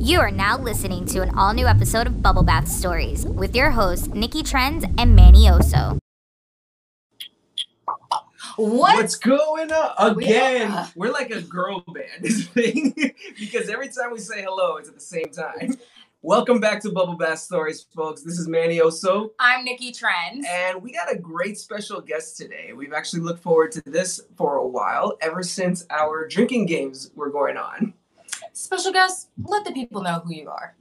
You are now listening to an all new episode of Bubble Bath Stories with your hosts, Nikki Trends and Manny Oso. What? What's going on? We Again, are- we are like a girl band, this thing, because every time we say hello, it's at the same time. Welcome back to Bubble Bath Stories, folks. This is Manny Oso, I'm Nikki Trends. and we got a great special guest today. We've actually looked forward to this for a while, ever since our drinking games were going on. Special guest, let the people know who you are.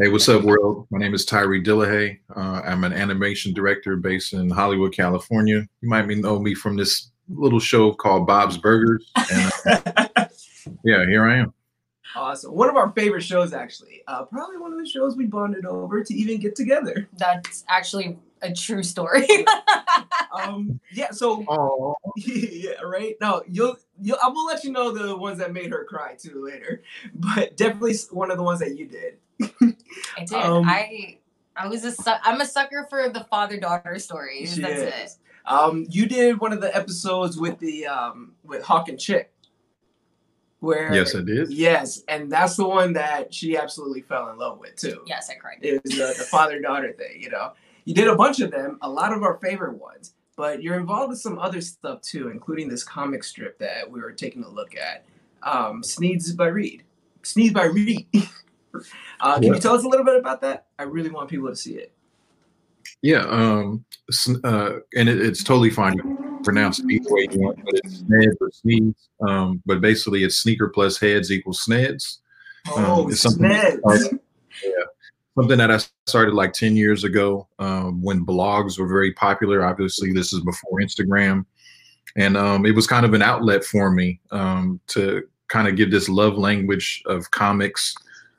Hey, what's up, world? My name is Tyree Dillihay. Uh, I'm an animation director based in Hollywood, California. You might know me from this little show called Bob's Burgers. And uh, yeah, here I am. Awesome. One of our favorite shows, actually. Uh, probably one of the shows we bonded over to even get together. That's actually a true story. Um, yeah, so Oh, yeah, right. No, you'll, you'll. I will let you know the ones that made her cry too later, but definitely one of the ones that you did. I did. Um, I I was a su- I'm a sucker for the father daughter stories. She That's it. is. Um, you did one of the episodes with the um with Hawk and Chick, where yes, I did. yes, and that's the one that she absolutely fell in love with too. Yes, I cried. It was the, the father daughter thing. You know, you did a bunch of them, a lot of our favorite ones, but you're involved with some other stuff too, including this comic strip that we were taking a look at, um, Sneeds by Reed. Sneeze by Reed. uh, can Yeah. you tell us a little bit about that? I really want people to see it. Yeah, um, uh, and it, it's totally fine. Pronounce it either way you want, but it's Sneds or Sneeds. Um, but basically, it's sneaker plus heads equals Sneds. Um, Oh, it's something- Sneds. Something that I started like 10 years ago um, when blogs were very popular. Obviously, this is before Instagram. And um, it was kind of an outlet for me um, to kind of give this love language of comics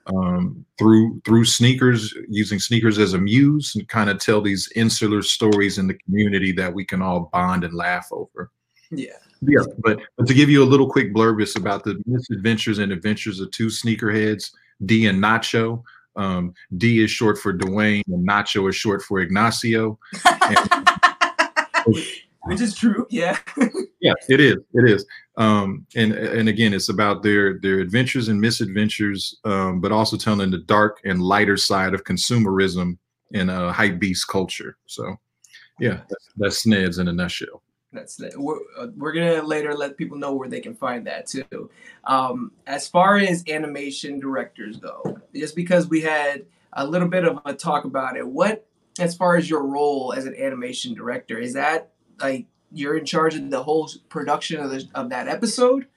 um, through through sneakers, using sneakers as a muse, and kind of tell these insular stories in the community that we can all bond and laugh over. Yeah. Yeah, but, but to give you a little quick blurb, it's about the misadventures and adventures of two sneakerheads, D and Nacho. Um, D is short for Dwayne, and Nacho is short for Ignacio. Which is true. Yeah. Yeah, it is. It is. Um, and and again, it's about their their adventures and misadventures, um, but also telling the dark and lighter side of consumerism and uh, hype beast culture. So, yeah, that's, that's Sneds in a nutshell. That's. We're, uh, we're gonna later let people know where they can find that too. Um, as far as animation directors go, just because we had a little bit of a talk about it, what as far as your role as an animation director is that like you're in charge of the whole production of the, of that episode?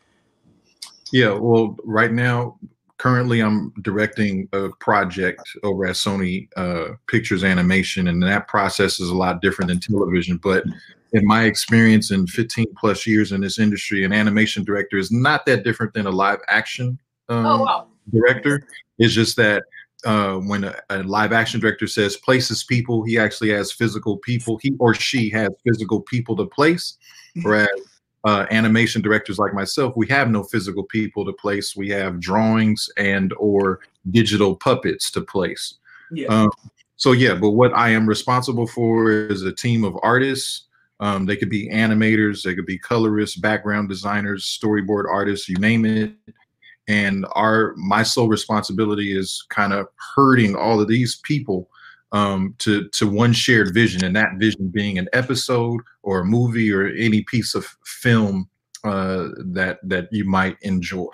Yeah, well, right now, currently, I'm directing a project over at Sony uh, Pictures Animation, and that process is a lot different than television. But in my experience in 15 plus years in this industry, an animation director is not that different than a live action um, oh wow. director. It's just that uh, when a, a live action director says places people, he actually has physical people. He or she has physical people to place, whereas uh, animation directors like myself, we have no physical people to place. We have drawings and or digital puppets to place. Yeah. Um, so yeah, but what I am responsible for is a team of artists. Um, they could be animators, they could be colorists, background designers, storyboard artists, you name it. And our my sole responsibility is kind of herding all of these people um, to to one shared vision, and that vision being an episode or a movie or any piece of film uh, that that you might enjoy.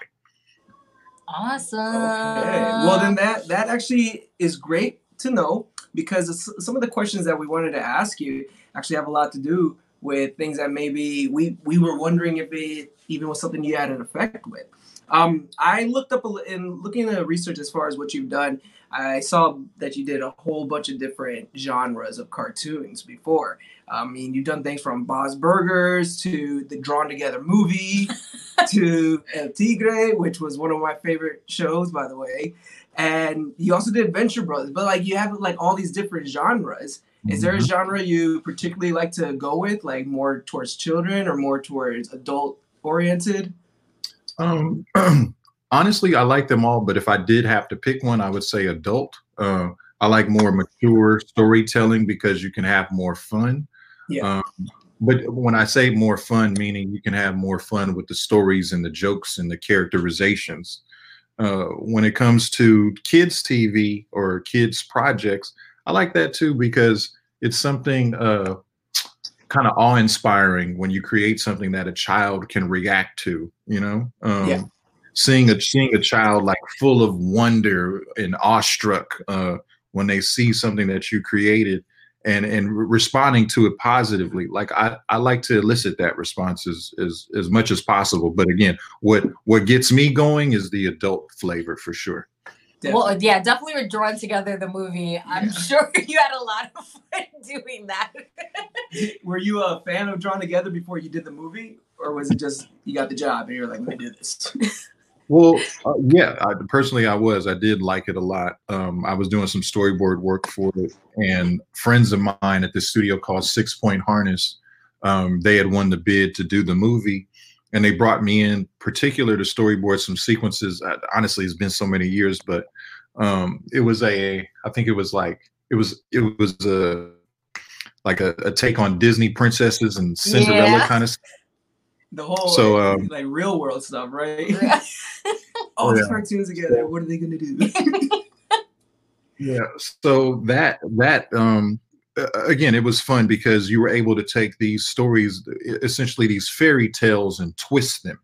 Awesome. Okay. Well, then that that actually is great to know because some of the questions that we wanted to ask you actually have a lot to do with things that maybe we we were wondering if it even was something you had an effect with. Um, I looked up a in looking at the research as far as what you've done. I saw that you did a whole bunch of different genres of cartoons before. I mean, you've done things from Bob's Burgers to the Drawn Together movie to El Tigre, which was one of my favorite shows, by the way. And you also did Venture Brothers, but like you have like all these different genres. Is there a Mhm. genre you particularly like to go with, like more towards children or more towards adult oriented? Um, honestly, I like them all, but if I did have to pick one, I would say adult. Uh, I like more mature storytelling because you can have more fun. Yeah. Um, but when I say more fun, meaning you can have more fun with the stories and the jokes and the characterizations. Uh, when it comes to kids TV or kids projects, I like that too because it's something uh, kind of awe inspiring when you create something that a child can react to. You know, um, Yeah. seeing a seeing a child like full of wonder and awestruck uh, when they see something that you created. And, and responding to it positively like I, I like to elicit that response as, as as much as possible but again what what gets me going is the adult flavor for sure Well, yeah, definitely with Drawn Together, the movie. I'm Yeah. sure you had a lot of fun doing that. Were you a fan of Drawn Together before you did the movie, or was it just you got the job and you're like, let me do this? Well, uh, yeah, I, personally, I was. I did like it a lot. Um, I was doing some storyboard work for it, and friends of mine at this studio called Six Point Harness, um, they had won the bid to do the movie, and they brought me in particular to storyboard some sequences. I, honestly, it's been so many years, but um, it was a. I think it was like it was it was a like a, a take on Disney princesses and Cinderella Yeah. kind of. The whole So, like, um, like real world stuff, right? Yeah. All the Yeah. cartoons together. What are they gonna do? Yeah. So that that um uh, again, it was fun because you were able to take these stories, essentially these fairy tales, and twist them.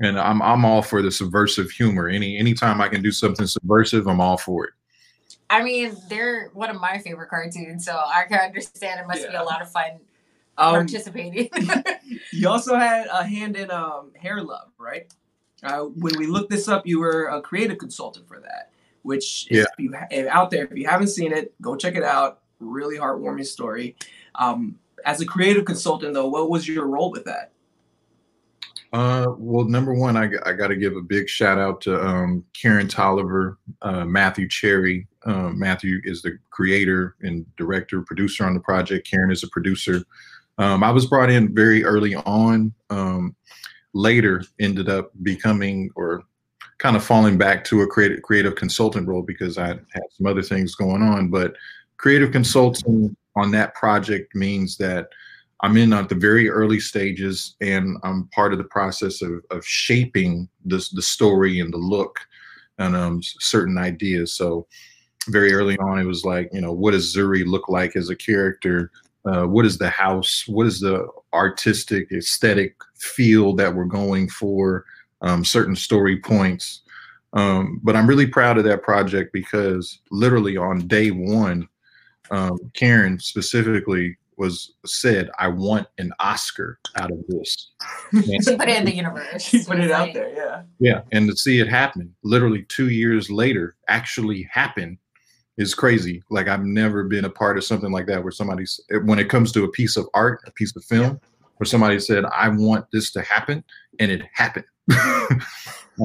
And I'm I'm all for the subversive humor. Any anytime I can do something subversive, I'm all for it. I mean, they're one of my favorite cartoons, so I can understand it must be a lot of fun Um, participating. you also had a hand in um, Hair Love, right? Uh, when we looked this up, you were a creative consultant for that. Which, if Yeah. you if out there, if you haven't seen it, go check it out. Really heartwarming story. Um, as a creative consultant, though, what was your role with that? Uh, well, number one, I, I got to give a big shout out to um, Karen Tolliver, uh, Matthew Cherry. Um, Matthew is the creator and director, producer on the project. Karen is a producer. Um, I was brought in very early on. Um, later, ended up becoming or kind of falling back to a creative creative consultant role because I had some other things going on. But creative consulting on that project means that I'm in at the very early stages, and I'm part of the process of, of shaping this the story and the look and um, certain ideas. So very early on, it was like, you know, what does Zuri look like as a character? Uh, what is the house? What is the artistic aesthetic feel that we're going for? Um, certain story points. Um, but I'm really proud of that project because literally on day one, um, Karen specifically was said, "I want an Oscar out of this." And- she put it in the universe. She put it was out there, yeah. yeah, and to see it happen, literally two years later, actually happen, is crazy. Like I've never been a part of something like that where somebody's when it comes to a piece of art, a piece of film, where somebody said, "I want this to happen," and it happened.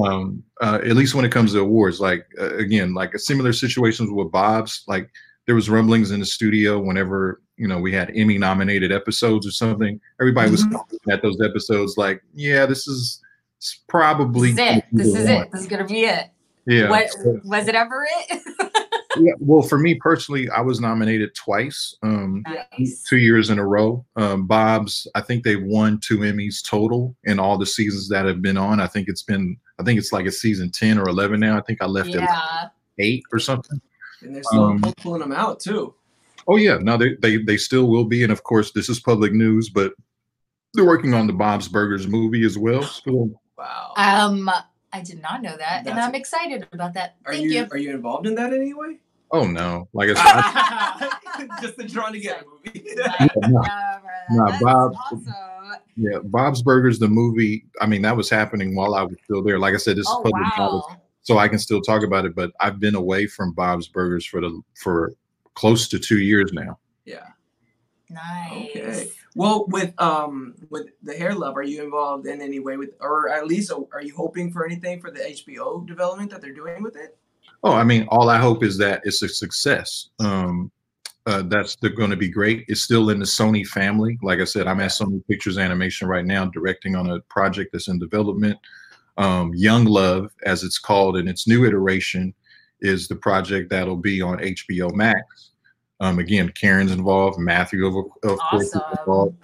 um, uh, at least when it comes to awards, like uh, again, like similar situations with Bob's, like there was rumblings in the studio whenever you know we had Emmy nominated episodes or something. Everybody was Mhm. looking at those episodes like, yeah, this is probably This is it. This is it. This is gonna be it. Yeah. What was it ever it? yeah. Well, for me personally, I was nominated twice, um, nice. two years in a row. Um, Bob's, I think they've won two Emmys total in all the seasons that have been on. I think it's been, I think it's like a season ten or eleven now. I think I left at Yeah. eight or something. And they're still Um, pulling them out too. Oh yeah, no, they, they they still will be, and of course, this is public news, but they're working on the Bob's Burgers movie as well. So Wow. Um, I did not know that, and I'm excited about that. are Thank you, you. are you involved in that anyway? Oh no, like I said, I, Just the drawn together movie. Like, no. no, bro, Bob- awesome. yeah, Bob's Burgers, the movie. I mean, that was happening while I was still there. Like I said, this Oh is public knowledge, wow. so I can still talk about it. But I've been away from Bob's Burgers for the for close to two years now. yeah. Nice. Okay. Well, with um with the hair love, are you involved in any way with, or at least are you hoping for anything for the HBO development that they're doing with it? Oh, I mean, all I hope is that it's a success. Um, uh, that's going to be great. It's still in the Sony family. Like I said, I'm at Sony Pictures Animation right now, directing on a project that's in development. Um, Young Love, as it's called in its new iteration, is the project that'll be on HBO Max. Um, again, Karen's involved. Matthew, of, of course, is involved.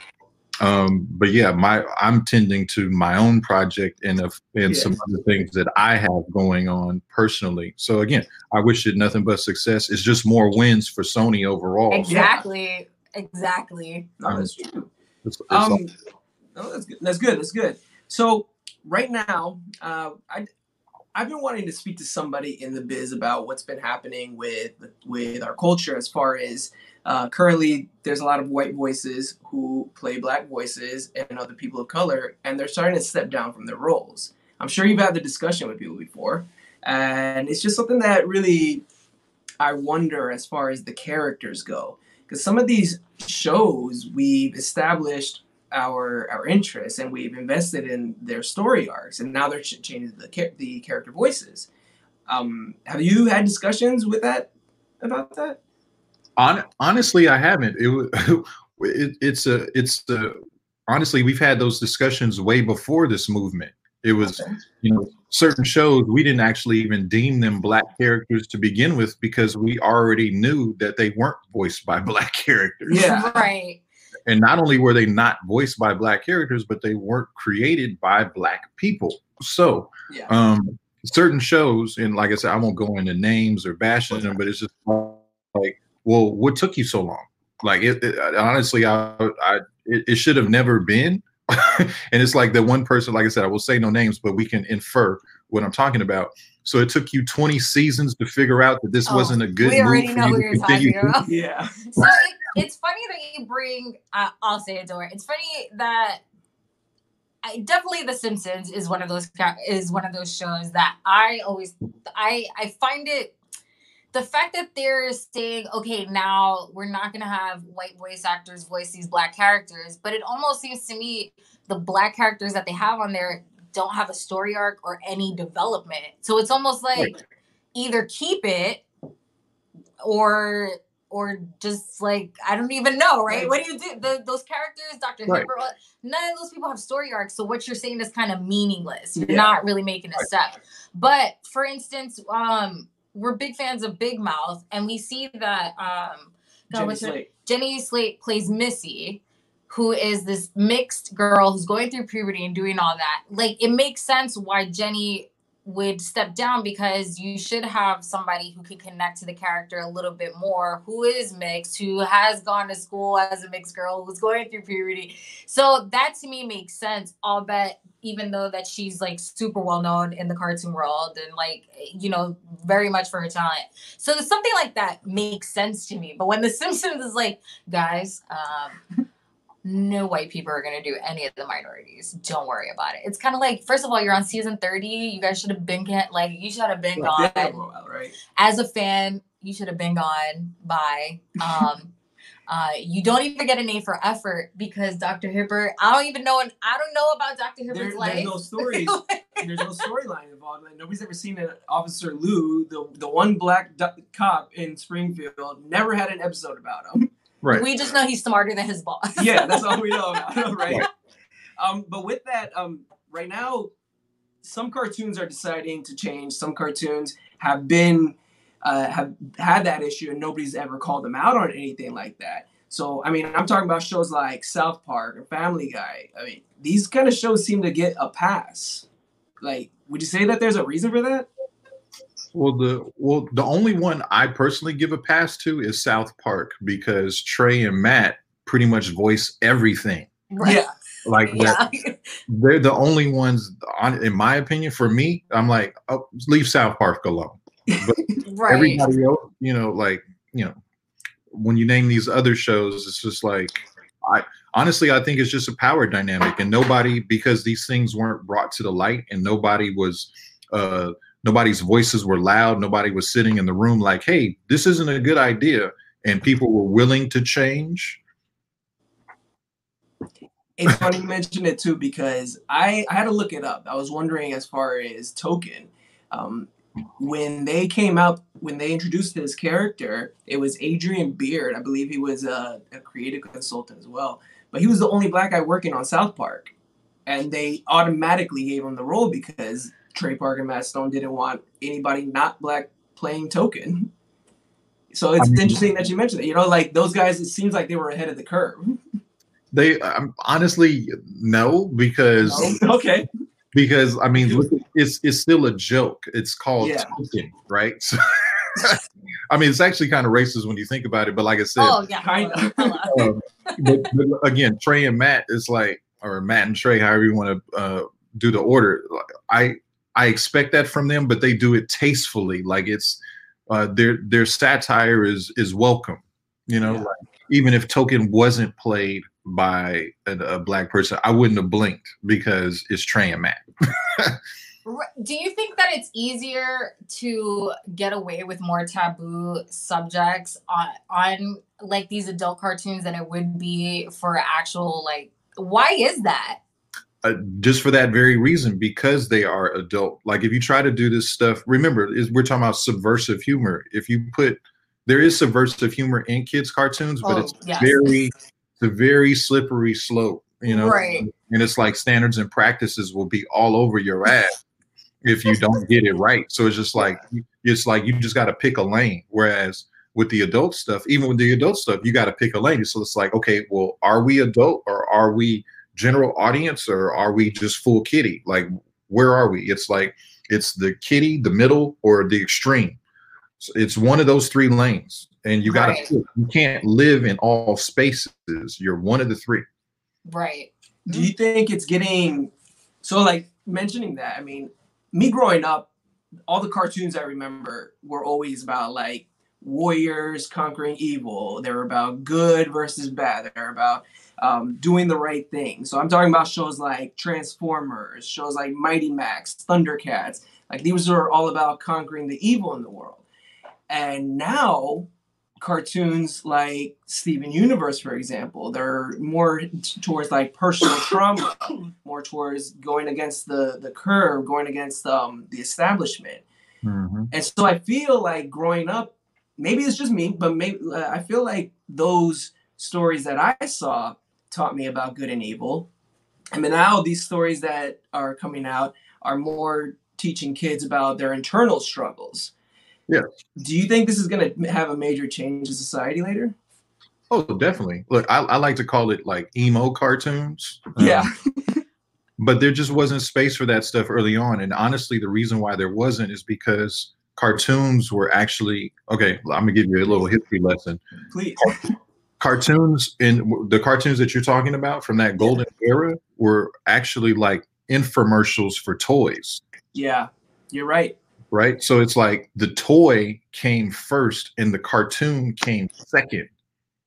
Um, but yeah, my I'm tending to my own project and of and Yes. some other things that I have going on personally. So again, I wish it nothing but success. It's just more wins for Sony overall. Exactly. Exactly. No, that's true. It's- it's Um, no, that's good. That's good. That's good. So right now, uh, I I've been wanting to speak to somebody in the biz about what's been happening with with our culture as far as uh, currently there's a lot of white voices who play black voices and other people of color, and they're starting to step down from their roles. I'm sure you've had the discussion with people before, and it's just something that really I wonder as far as the characters go, because some of these shows we've established our our interests and we've invested in their story arcs and now they're ch- changing the the character voices um have you had discussions with that about that Hon- honestly, I haven't. It, it it's a it's the honestly we've had those discussions way before this movement. It was Okay. you know certain shows we didn't actually even deem them black characters to begin with because we already knew that they weren't voiced by black characters. Yeah. Right. And not only were they not voiced by black characters, but they weren't created by black people. So yeah um certain shows and like i said i won't go into names or bashing them but it's just like well what took you so long like it, it honestly i i it, it should have never been and it's like the one person like i said i will say no names but we can infer what i'm talking about so it took you 20 seasons to figure out that this Oh, wasn't a good we move already for know you who to you're continue talking about. yeah So it, it's funny that you bring. Uh, I'll say it, Dora. It's funny that I definitely The Simpsons is one of those is one of those shows that I always I I find it the fact that they're saying okay now we're not gonna have white voice actors voice these black characters, but it almost seems to me the black characters that they have on there don't have a story arc or any development. So it's almost like Right. either keep it or or just like I don't even know, right? Right. What do you do? The, those characters, Dr. Right. Hibbert, none of those people have story arcs. So what you're saying is kind of meaningless. You're Yeah. not really making a step. But for instance, um, we're big fans of Big Mouth, and we see that um, God, Jenny her- Slate. Jenny Slate plays Missy, who is this mixed girl who's going through puberty and doing all that. Like, it makes sense why Jenny would step down because you should have somebody who can connect to the character a little bit more, who is mixed, who has gone to school as a mixed girl, who's going through puberty. So that to me makes sense. I'll bet, even though that she's like super well known in the cartoon world and like, you know, very much for her talent. So something like that makes sense to me. But when The Simpsons is like, guys, um, no white people are going to do any of the minorities. Don't worry about it. It's kind of like, first of all, you're on season 30. You guys should have been, like, you should have been gone. Right As a fan, you should have been gone by. Um, uh, you don't even get an A for effort because Dr. Hibbert, I don't even know, I don't know about Dr. there, Hibbert's there's life. no stories there's no storyline involved like, nobody's ever seen an officer lou the the one black cop in springfield never had an episode about him right We just know he's smarter than his boss. yeah, that's all we know about him, right? Um, but with that, um, right now, some cartoons are deciding to change. Some cartoons have been uh, have had that issue, and nobody's ever called them out on anything like that. So, I mean, I'm talking about shows like South Park or Family Guy. I mean, these kind of shows seem to get a pass. Like, would you say that there's a reason for that? Well, the well, the only one I personally give a pass to is South Park because Trey and Matt pretty much voice everything. Right. Yeah, Like that, Yeah. they're the only ones, on, in my opinion. For me, I'm like, oh, leave South Park alone. right. Everybody else, you know, like you know, when you name these other shows, it's just like I honestly, I think it's just a power dynamic, and nobody because these things weren't brought to the light, and nobody was. uh nobody's voices were loud nobody was sitting in the room like hey this isn't a good idea and people were willing to change it's funny you mentioned it too because I, I had to look it up. I was wondering as far as Token, um, when they came out, when they introduced his character, it was Adrien Beard. I believe he was a, a creative consultant as well, but he was the only black guy working on South Park, and they automatically gave him the role because Trey Parker and Matt Stone didn't want anybody not black playing Token. So it's I mean- interesting that you mentioned it. You know, like those guys, it seems like they were ahead of the curve. They um, honestly no because No? Okay. because I mean it's it's still a joke. It's called Yeah. token, right? So, I mean, it's actually kind of racist when you think about it. But like I said, Oh yeah. Kinda. hello, hello. um, but, but again, Trey and Matt is like, or Matt and Trey, however you want to uh, do the order. I I expect that from them, but they do it tastefully. Like it's uh, their their satire is is welcome. You know, Yeah. like, even if Token wasn't played by a, a black person, I wouldn't have blinked because it's Trey and Matt. Do you think that it's easier to get away with more taboo subjects on, on like these adult cartoons than it would be for actual like why is that? Uh, just for that very reason because they are adult. Like if you try to do this stuff remember is we're talking about subversive humor. If you put there is subversive humor in kids cartoons but Oh, it's yes. very it's a very slippery slope you know? Right. and it's like standards and practices will be all over your ass if you don't get it right. So it's just like it's like you just got to pick a lane. Whereas with the adult stuff even with the adult stuff you got to pick a lane. So it's like okay well are we adult or are we general audience or are we just full kitty like where are we it's like it's the kitty the middle or the extreme so it's one of those three lanes and you got to Right. you can't live in all spaces you're one of the three Right. Do you think it's getting so like mentioning that? I mean, me growing up, all the cartoons I remember were always about like warriors conquering evil. They were about good versus bad. They're about um, doing the right thing. So I'm talking about shows like Transformers, shows like Mighty Max, Thundercats. Like these are all about conquering the evil in the world. And now cartoons like Steven Universe, for example, they're more t- towards like personal trauma, more towards going against the the curve, going against um, the establishment. And so I feel like growing up, maybe it's just me, but maybe uh, I feel like those stories that I saw taught me about good and evil. I mean, now these stories that are coming out are more teaching kids about their internal struggles. Yeah. Do you think this is going to have a major change in society later? Oh, definitely. Look, I, I like to call it like emo cartoons. Um, Yeah. but there just wasn't space for that stuff early on. And honestly, the reason why there wasn't is because cartoons were actually okay. I'm gonna give you a little history lesson. Please. Cartoons in the cartoons that you're talking about from that golden era were actually like infomercials for toys, Yeah. You're right. right? So it's like the toy came first and the cartoon came second.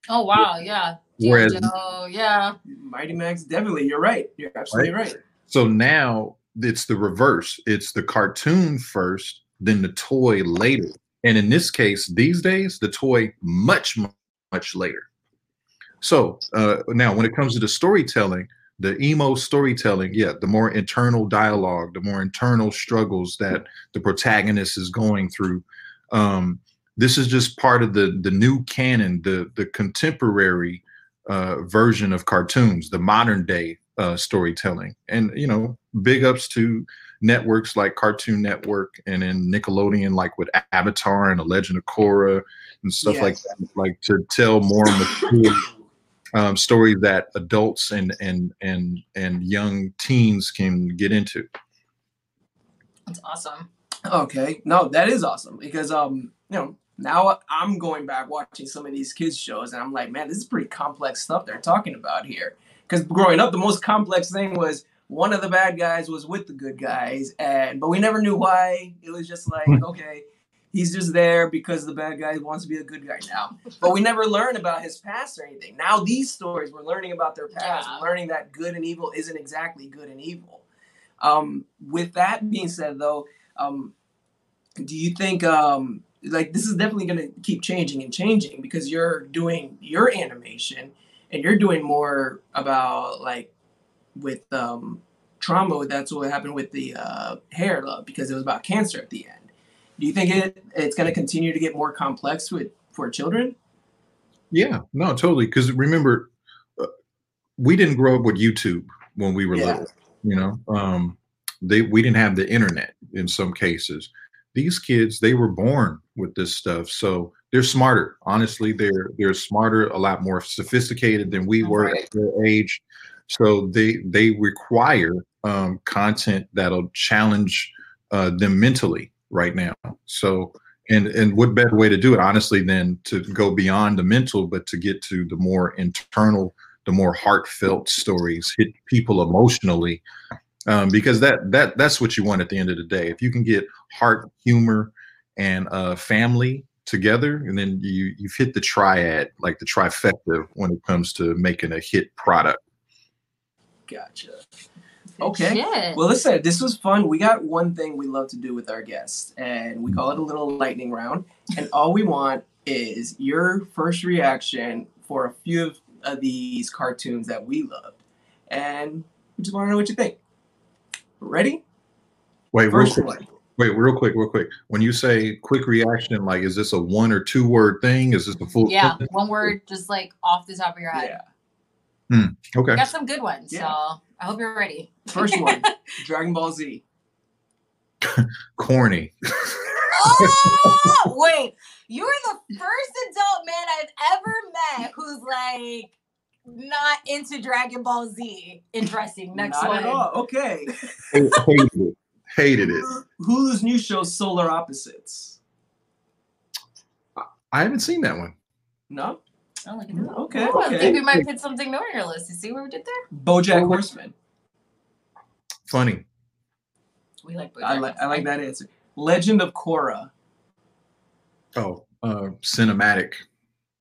Oh wow, yeah. Whereas- Joe, yeah. Mighty Max, definitely. You're right. You're absolutely right. So now it's the reverse. It's the cartoon first, then the toy later. And in this case, these days, the toy much, much later. So uh, now, when it comes to the storytelling, the emo storytelling, yeah, the more internal dialogue, the more internal struggles that the protagonist is going through. Um, this is just part of the the new canon, the the contemporary uh, version of cartoons, the modern day uh, storytelling. And you know, big ups to networks like Cartoon Network and then Nickelodeon, like with Avatar and The Legend of Korra and stuff like that, like to tell more mature um, stories that adults and and and and young teens can get into. That's awesome. Okay. No, that is awesome because um, you know, now I'm going back watching some of these kids shows and I'm like, man, this is pretty complex stuff they're talking about here. Because growing up, the most complex thing was one of the bad guys was with the good guys, and but we never knew why. It was just like, okay, he's just there because the bad guy wants to be a good guy now. But we never learned about his past or anything. Now these stories, we're learning about their past, Yeah. we're learning that good and evil isn't exactly good and evil. Um, with that being said, though, um, do you think um, like this is definitely going to keep changing and changing because you're doing your animation and you're doing more about like with um, trauma. That's what happened with the uh, hair love because it was about cancer at the end. Do you think it it's going to continue to get more complex with for children? Yeah, no, totally. Because remember, uh, we didn't grow up with YouTube when we were Yeah. little. You know, um, they we didn't have the internet in some cases. these kids they were born with this stuff, so they're smarter. Honestly, they're they're smarter, a lot more sophisticated than we were Right. at their age. So they they require um, content that'll challenge uh, them mentally right now. So and and what better way to do it honestly than to go beyond the mental but to get to the more internal the more heartfelt stories hit people emotionally um, because that that that's what you want at the end of the day if you can get heart humor and uh, family together and then you you've hit the triad like the trifecta when it comes to making a hit product Gotcha. Okay. Shit. Well, listen, this was fun. We got one thing we love to do with our guests, and we call it a little lightning round. And all we want is your first reaction for a few of, of these cartoons that we loved. And we just want to know what you think. Ready? wait real quick, one. wait real quick real quick when you say quick reaction like is this a one or two word thing is this the full yeah, one word, just like off the top of your head. Yeah. Hmm. okay We got some good ones, Yeah. so I hope you're ready. First one Dragon Ball Z. corny oh, wait, you're the first adult man I've ever met who's like not into Dragon Ball Z. Interesting. Next Not one. at all. Okay. hated it hated it Hulu's new show, Solar Opposites. i haven't seen that one No? Oh, look at that. Okay, Oh, I think we might put something new on your list. You see what we did there? Bojack Horseman. funny We like. I like I like that answer. Legend of Korra. oh uh cinematic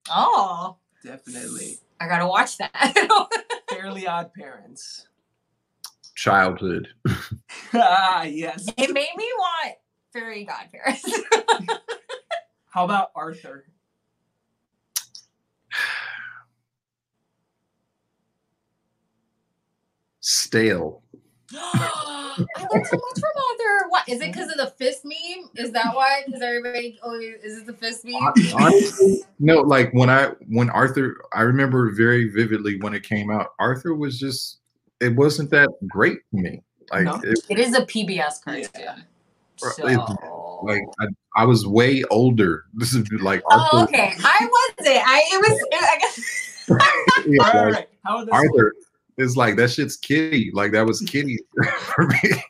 Oh, Definitely. I gotta watch that. Fairly Odd Parents. childhood ah, yes. it made me want fairy godparents. How about Arthur? Stale I learned so much from Arthur. What is it? Because of the fist meme? Is that why? Because everybody, oh, is it the fist meme? honestly no like when i when arthur i remember very vividly when it came out arthur was just it wasn't that great to me like No? it, It is a PBS cartoon. Yeah. So. It's like I, I was way older this is like oh, okay. I wasn't. I it was. It, I guess. yeah, All right, all like, right. How about this one? arthur is like that shit's kitty like that was kitty for me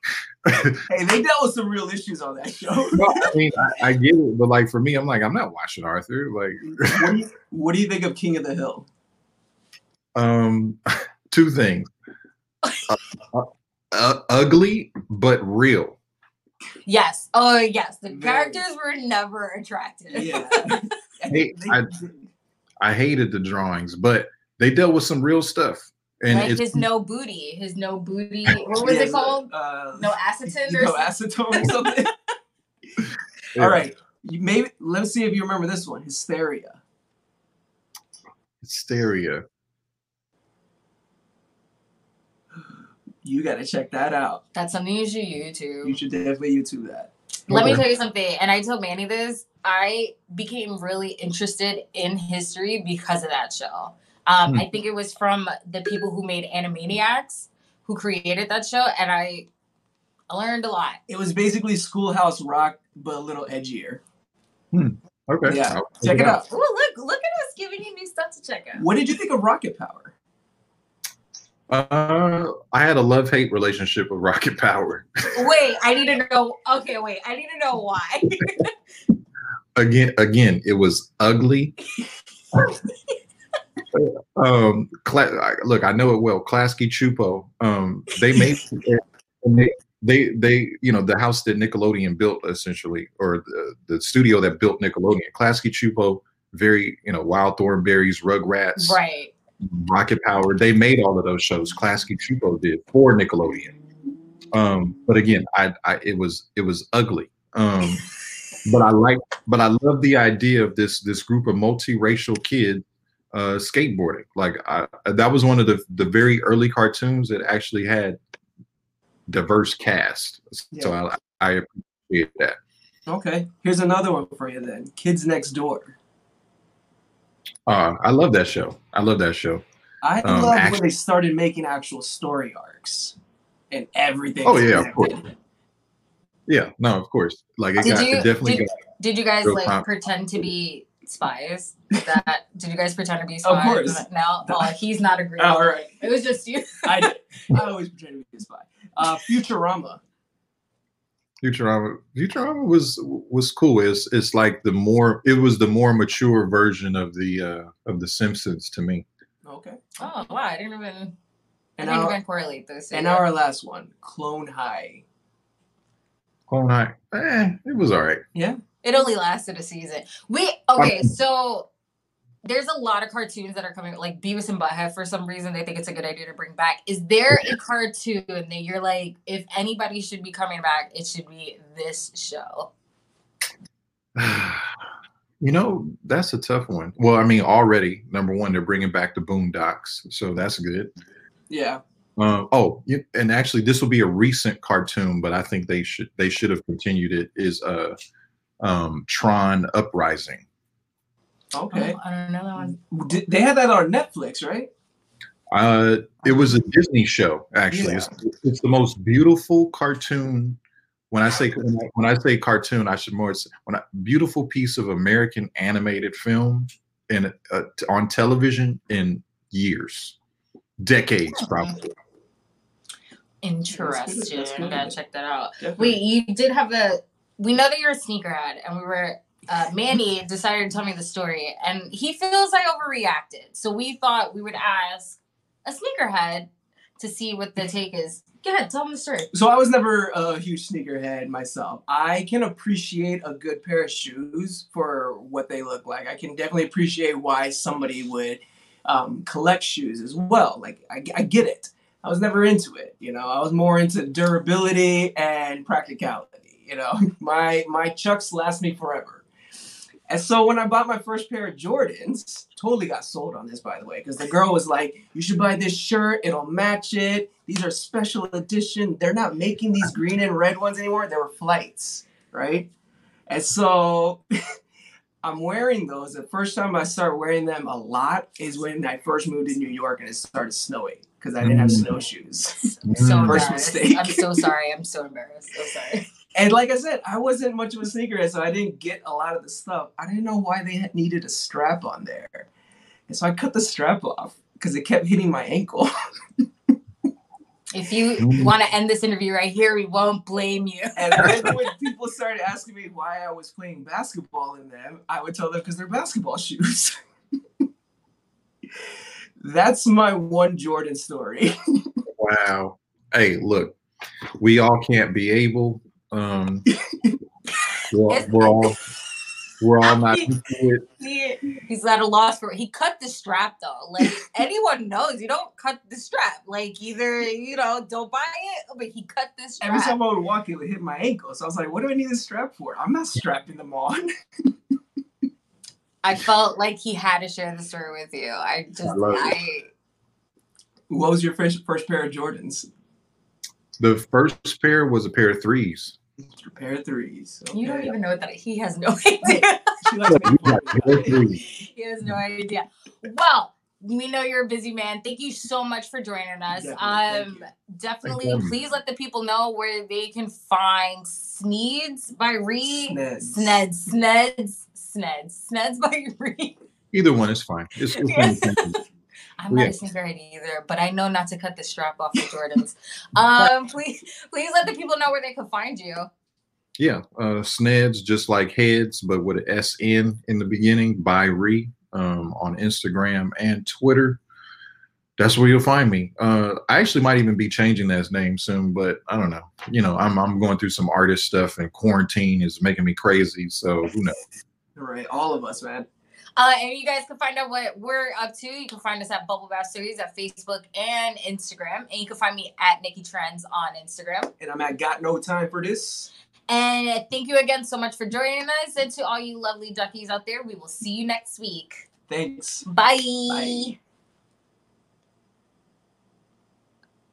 Hey, they dealt with some real issues on that show. No, I mean, I, I get it, but like for me, I'm like, I'm not watching Arthur. Like, what, do you, what do you think of King of the Hill? um, two things: uh, uh, uh, ugly but real. yes. Oh, yes. The Very. characters were never attractive. Yeah. Hey, I- I hated the drawings, but they dealt with some real stuff. And like it's his no booty. His no booty. What was Yes, it called? Uh, No acetone or no something? acetone or something. yeah, All right. You maybe let's see if you remember this one. Histeria. histeria. You got to check that out. That's something you should YouTube. You should definitely YouTube that. Let me tell you something, and I told Manny this. I became really interested in history because of that show. Um, Hmm. I think it was from the people who made Animaniacs, who created that show, and I I learned a lot. It was basically Schoolhouse Rock, but a little edgier. Okay, Yeah, I'll Check it out. Ooh, look, look at us giving you new stuff to check out. What did you think of Rocket Power? Uh, I had a love hate relationship with Rocket Power. Wait, I need to know. Okay, wait, I need to know why. again again it was ugly um Cla- look i know it well. Klasky Csupo um they made and they, they they you know the house that nickelodeon built essentially or the, the studio that built nickelodeon. Klasky Csupo very you know wild thornberries rugrats right. rocket power they made all of those shows. Klasky Csupo did for nickelodeon. Um but again i i it was it was ugly. Um but I like, but I love the idea of this this group of multiracial kids uh, skateboarding. Like I, that was one of the the very early cartoons that actually had diverse cast. So I, I appreciate that. Okay. Here's another one for you then. Kids Next Door. Uh, I love that show. I love that show. I Um, love act- when they started making actual story arcs and everything. Oh, yeah, of course. Yeah, no, of course. Like it Did got you- it definitely did- got Did you guys like comp- pretend to be spies? That did you guys pretend to be spies? Of course. No, oh, he's not agreeing. All right. It was just you. I did. I always pretend to be a spy. Uh, Futurama. Futurama. Futurama was was cool. It's it's like the more it was the more mature version of the uh of the Simpsons to me. Okay. Oh wow, I didn't even. And I And didn't our, even correlate those. and our last one, Clone High. Clone High, eh, it was all right. It only lasted a season. We okay, so there's a lot of cartoons that are coming, like Beavis and Butthead. For some reason, they think it's a good idea to bring back. Is there a cartoon that you're like, if anybody should be coming back, it should be this show? You know, that's a tough one. Well, I mean, already number one, they're bringing back the Boondocks, so that's good. Yeah. Uh, oh, and actually, this will be a recent cartoon, but I think they should they should have continued it. Is uh, um, Tron Uprising. Okay. Oh, I don't know that one. Did- They had that on Netflix, right? Uh, it was a Disney show. Actually, Yeah. it's, it's the most beautiful cartoon. When I say when I, say cartoon, I should more say when I, beautiful piece of American animated film in uh, on television in years, decades Hmm. probably. Interesting. That's good. Gotta check that out. Definitely. Wait, you did have a. We know that you're a sneakerhead, and we were. Uh, Manny decided to tell me the story, and he feels I overreacted. So we thought we would ask a sneakerhead to see what the take is. Go ahead, tell him the story. So I was never a huge sneakerhead myself. I can appreciate a good pair of shoes for what they look like. I can definitely appreciate why somebody would um, collect shoes as well. Like I, I get it. I was never into it. You know, I was more into durability and practicality. You know, my my Chucks last me forever. And so when I bought my first pair of Jordans, totally got sold on this by the way, because the girl was like, "You should buy this shirt. It'll match it. These are special edition. They're not making these green and red ones anymore. They were flights, right?" And so I'm wearing those. The first time I started wearing them a lot is when I first moved to New York and it started snowing because I didn't have Mm. snowshoes. So Mm. First mistake. I'm so sorry. I'm so embarrassed. So sorry. And like I said, I wasn't much of a sneakerhead, so I didn't get a lot of the stuff. I didn't know why they needed a strap on there. And so I cut the strap off because it kept hitting my ankle. If you want to end this interview right here, we won't blame you. And then when people started asking me why I was playing basketball in them, I would tell them because they're basketball shoes. That's my one Jordan story. Wow. Hey, look, we all can't be able. Um, we're, all- we're all we're all not into it. He- He's at a loss for He cut the strap though. Like anyone knows, you don't cut the strap. Like either you know, don't buy it, but he cut this. Every time I would walk, it would hit my ankle. So I was like, what do I need a strap for? I'm not strapping them on. I felt like he had to share the story with you. I just, I. I, What was your first, first pair of Jordans? The first pair was a pair of threes. Your pair of threes. you don't even know that. He has no idea. She likes You got pair of threes. he has no idea. Well, we know you're a busy man. Thank you so much for joining us. Definitely, thank um, definitely, please let the people know where they can find Sneeds by Reed. Sneds. Sneds, Sneds, Sneds, Sneds by Reed. Either one is fine. It's, it's Yes. fine. I'm not Yeah. a sneakerhead either, but I know not to cut the strap off the Jordans. um, please, please let the people know where they can find you. Yeah, uh, Sneds, just like heads, but with an S N in the beginning, by Re um, on Instagram and Twitter. That's where you'll find me. Uh, I actually might even be changing that name soon, but I don't know. You know, I'm I'm going through some artist stuff, and quarantine is making me crazy. So who knows? All right, all of us, man. Uh, and you guys can find out what we're up to. You can find us at Bubble Bath Studios at Facebook and Instagram. And you can find me at Nikki Trends on Instagram. And I'm at Got No Time for This. And thank you again so much for joining us. And to all you lovely duckies out there, we will see you next week. Thanks. Bye. Bye.